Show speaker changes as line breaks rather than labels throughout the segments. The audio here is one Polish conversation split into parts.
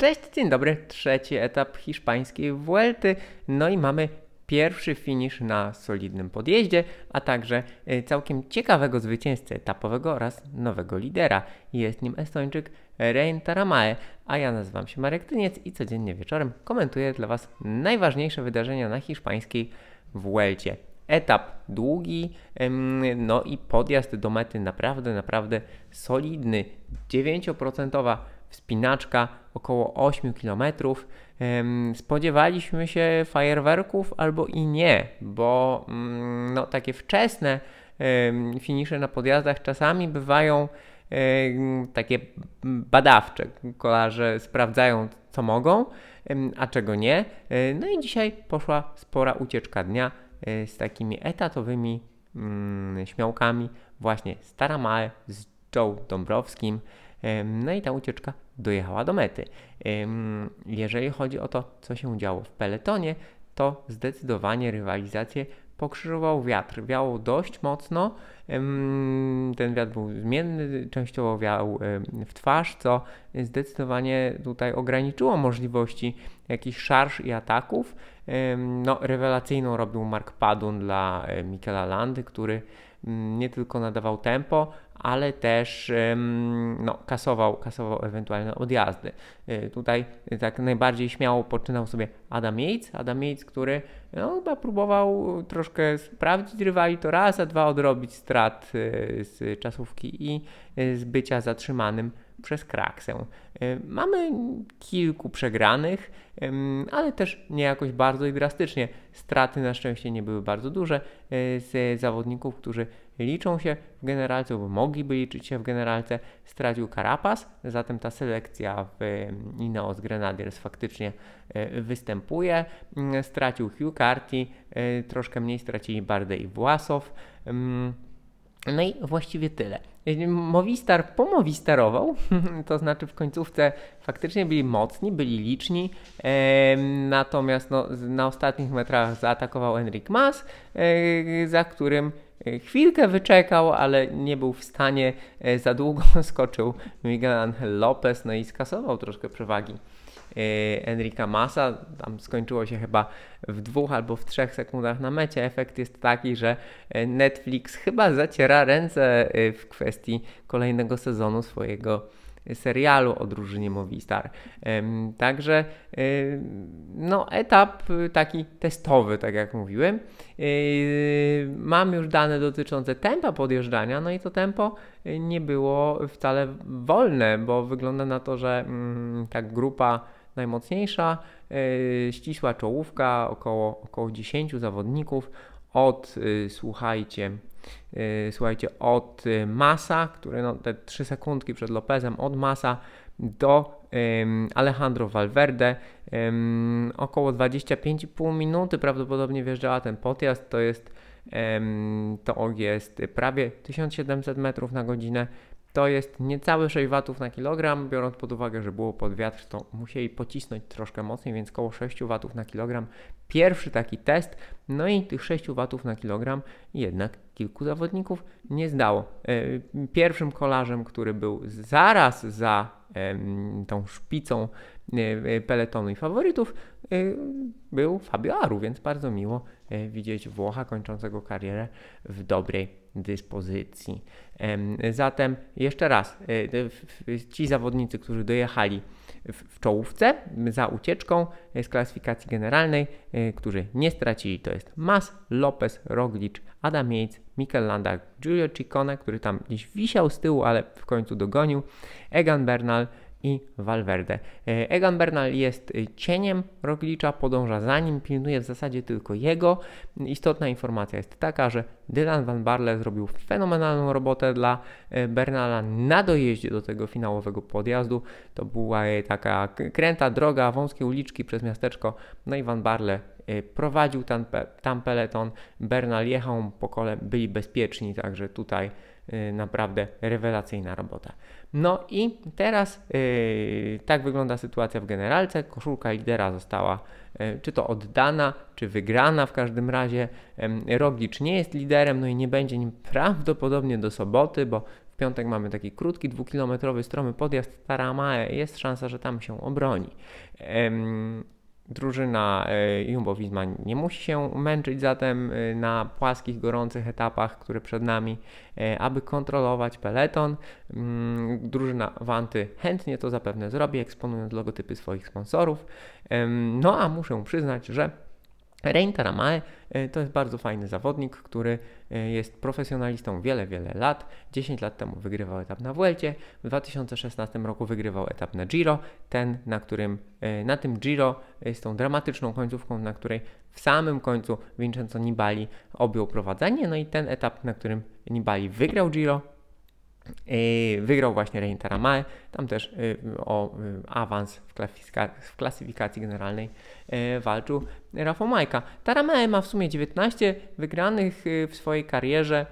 Cześć, dzień dobry. Trzeci etap hiszpańskiej Vuelty. No i mamy pierwszy finisz na solidnym podjeździe, a także e, całkiem ciekawego zwycięzcę etapowego oraz nowego lidera. Jest nim Estończyk Rein Taramae, a ja nazywam się Marek Tyniec i codziennie wieczorem komentuję dla Was najważniejsze wydarzenia na hiszpańskiej Vuelcie. Etap długi, no i podjazd do mety naprawdę, naprawdę solidny. 9% wspinaczka około 8 km. Spodziewaliśmy się fajerwerków albo i nie, bo mm, no, takie wczesne finisze na podjazdach czasami bywają takie badawcze. Kolarze sprawdzają, co mogą, a czego nie. E, no i dzisiaj poszła spora ucieczka dnia e, z takimi etatowymi mm, śmiałkami, właśnie Stara Małe z Joe Dąbrowskim. No i ta ucieczka dojechała do mety. Jeżeli chodzi o to, co się działo w peletonie, to zdecydowanie rywalizację pokrzyżował wiatr. Wiało dość mocno. Ten wiatr był zmienny, częściowo wiał w twarz, co zdecydowanie tutaj ograniczyło możliwości jakichś szarż i ataków. No, rewelacyjną robił Mark Padun dla e, Mikela Landy, który nie tylko nadawał tempo, ale też no, kasował, kasował ewentualne odjazdy. E, tutaj tak najbardziej śmiało poczynał sobie Adam Yates, Adam Yates, który no, chyba próbował troszkę sprawdzić rywali to raz, a dwa odrobić strat e, z czasówki i e, z bycia zatrzymanym przez kraksę. Mamy kilku przegranych, ale też nie jakoś bardzo i drastycznie. Straty na szczęście nie były bardzo duże z zawodników, którzy liczą się w generalce, bo mogliby liczyć się w generalce, stracił Carapaz, zatem ta selekcja w Ineos Grenadiers faktycznie e, występuje. Mm, stracił Hugh Carty, e, troszkę mniej stracili Bardet i Własow. Mm, no i właściwie tyle. E, Movistar pomowistarował, to znaczy w końcówce faktycznie byli mocni, byli liczni, e, natomiast no, na ostatnich metrach zaatakował Enric Mas, e, za którym E, chwilkę wyczekał, ale nie był w stanie, e, za długo skoczył Miguel Angel Lopez, no i skasował troszkę przewagi Enrika Massa. Tam skończyło się chyba w dwóch albo w trzech sekundach na mecie. Efekt jest taki, że Netflix chyba zaciera ręce w kwestii kolejnego sezonu swojego serialu o drużynie Movistar. Także no, etap taki testowy, tak jak mówiłem. Mam już dane dotyczące tempa podjeżdżania, no i to tempo nie było wcale wolne, bo wygląda na to, że mm, ta grupa najmocniejsza, ścisła czołówka, około, około 10 zawodników od, y, słuchajcie, Y, słuchajcie, od y, Masa, który no, te 3 sekundki przed Lopezem, od Masa do Alejandro Valverde, około 25,5 minuty prawdopodobnie wjeżdżała ten podjazd, to jest, to jest prawie 1700 metrów na godzinę, to jest niecałe 6 watów na kilogram, biorąc pod uwagę, że było pod wiatr, to musieli pocisnąć troszkę mocniej, więc około 6 watów na kilogram. Pierwszy taki test, no i tych 6 watów na kilogram jednak kilku zawodników nie zdało. E, pierwszym kolarzem, który był zaraz za tą szpicą peletonu i faworytów, e, był Fabio Aru, więc bardzo miło widzieć Włocha kończącego karierę w dobrej dyspozycji. Zatem jeszcze raz, ci zawodnicy, którzy dojechali w czołówce za ucieczką z klasyfikacji generalnej, którzy nie stracili, to jest Mas, Lopez, Roglic, Adam Yates, Mikel Landa, Giulio Ciccone, który tam gdzieś wisiał z tyłu, ale w końcu dogonił, Egan Bernal i Valverde. E, Egan Bernal jest e, cieniem Roglicza, podąża za nim, pilnuje w zasadzie tylko jego. Istotna informacja jest taka, że Dylan Van Barle zrobił fenomenalną robotę dla e, Bernala na dojeździe do tego finałowego podjazdu. To była taka kręta droga, wąskie uliczki przez miasteczko, no i Van Barle prowadził tam, tam peleton, Bernal jechał po kole, byli bezpieczni, także tutaj naprawdę rewelacyjna robota. No i teraz yy, tak wygląda sytuacja w generalce. Koszulka lidera została yy, czy to oddana, czy wygrana w każdym razie. Yy, Roglic nie jest liderem, no i nie będzie nim prawdopodobnie do soboty, bo w piątek mamy taki krótki, dwukilometrowy, stromy podjazd Taramae. Jest szansa, że tam się obroni. Em, drużyna e, Jumbo-Visma nie musi się męczyć zatem e, na płaskich, gorących etapach, które przed nami, e, aby kontrolować peleton. Mm, drużyna Wanty chętnie to zapewne zrobi, eksponując logotypy swoich sponsorów. No a muszę przyznać, że Rein Taramae e, to jest bardzo fajny zawodnik, który e, jest profesjonalistą wiele, wiele lat. 10 lat temu wygrywał etap na Vuelcie, w 2016 roku wygrywał etap na Giro, ten, na którym, e, na tym Giro z tą dramatyczną końcówką, na której w samym końcu Vincenzo Nibali objął prowadzenie, no i ten etap, na którym Nibali wygrał Giro, Wygrał właśnie Rein Taramae, tam też yy, o yy, awans w, klasyfika- w klasyfikacji generalnej yy, walczył Rafał Majka. Taramae ma w sumie 19 wygranych w swojej karierze.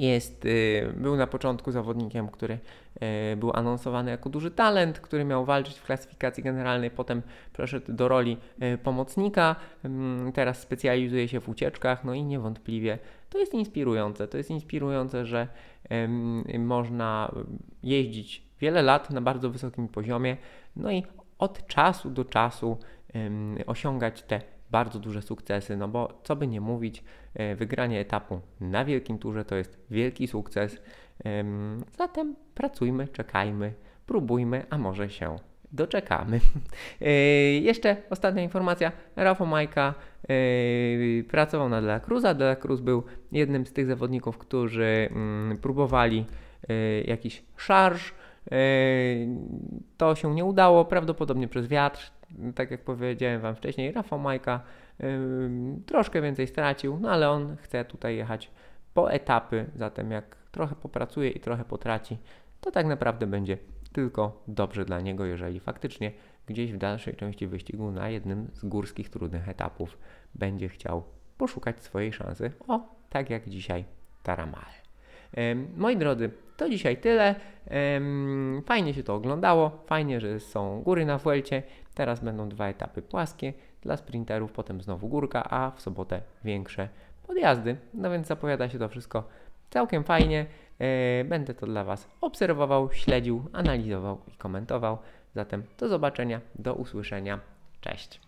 Jest, yy, był na początku zawodnikiem, który yy, był anonsowany jako duży talent, który miał walczyć w klasyfikacji generalnej, potem przeszedł do roli yy, pomocnika, Ym, teraz specjalizuje się w ucieczkach, no i niewątpliwie to jest inspirujące. To jest inspirujące, że można jeździć wiele lat na bardzo wysokim poziomie, no i od czasu do czasu osiągać te bardzo duże sukcesy, no bo co by nie mówić, e, wygranie etapu na wielkim turze to jest wielki sukces. Em, Zatem pracujmy, czekajmy, próbujmy, a może się doczekamy. E, Jeszcze ostatnia informacja. Rafał Majka e, pracował na De La Cruza. De La Cruz był jednym z tych zawodników, którzy mm, próbowali jakiś szarż. To się nie udało, prawdopodobnie przez wiatr. Tak jak powiedziałem Wam wcześniej, Rafał Majka troszkę więcej stracił, no ale on chce tutaj jechać po etapy, zatem jak trochę popracuje i trochę potraci, to tak naprawdę będzie tylko dobrze dla niego, jeżeli faktycznie gdzieś w dalszej części wyścigu na jednym z górskich trudnych etapów będzie chciał poszukać swojej szansy. O, tak jak dzisiaj Taramae. Em, Moi drodzy, to dzisiaj tyle. Fajnie się to oglądało, fajnie, że są góry na Vuelcie. Teraz będą dwa etapy płaskie dla sprinterów, potem znowu górka, a w sobotę większe podjazdy. No więc zapowiada się to wszystko całkiem fajnie. E, Będę to dla Was obserwował, śledził, analizował i komentował. Zatem do zobaczenia, do usłyszenia. Cześć.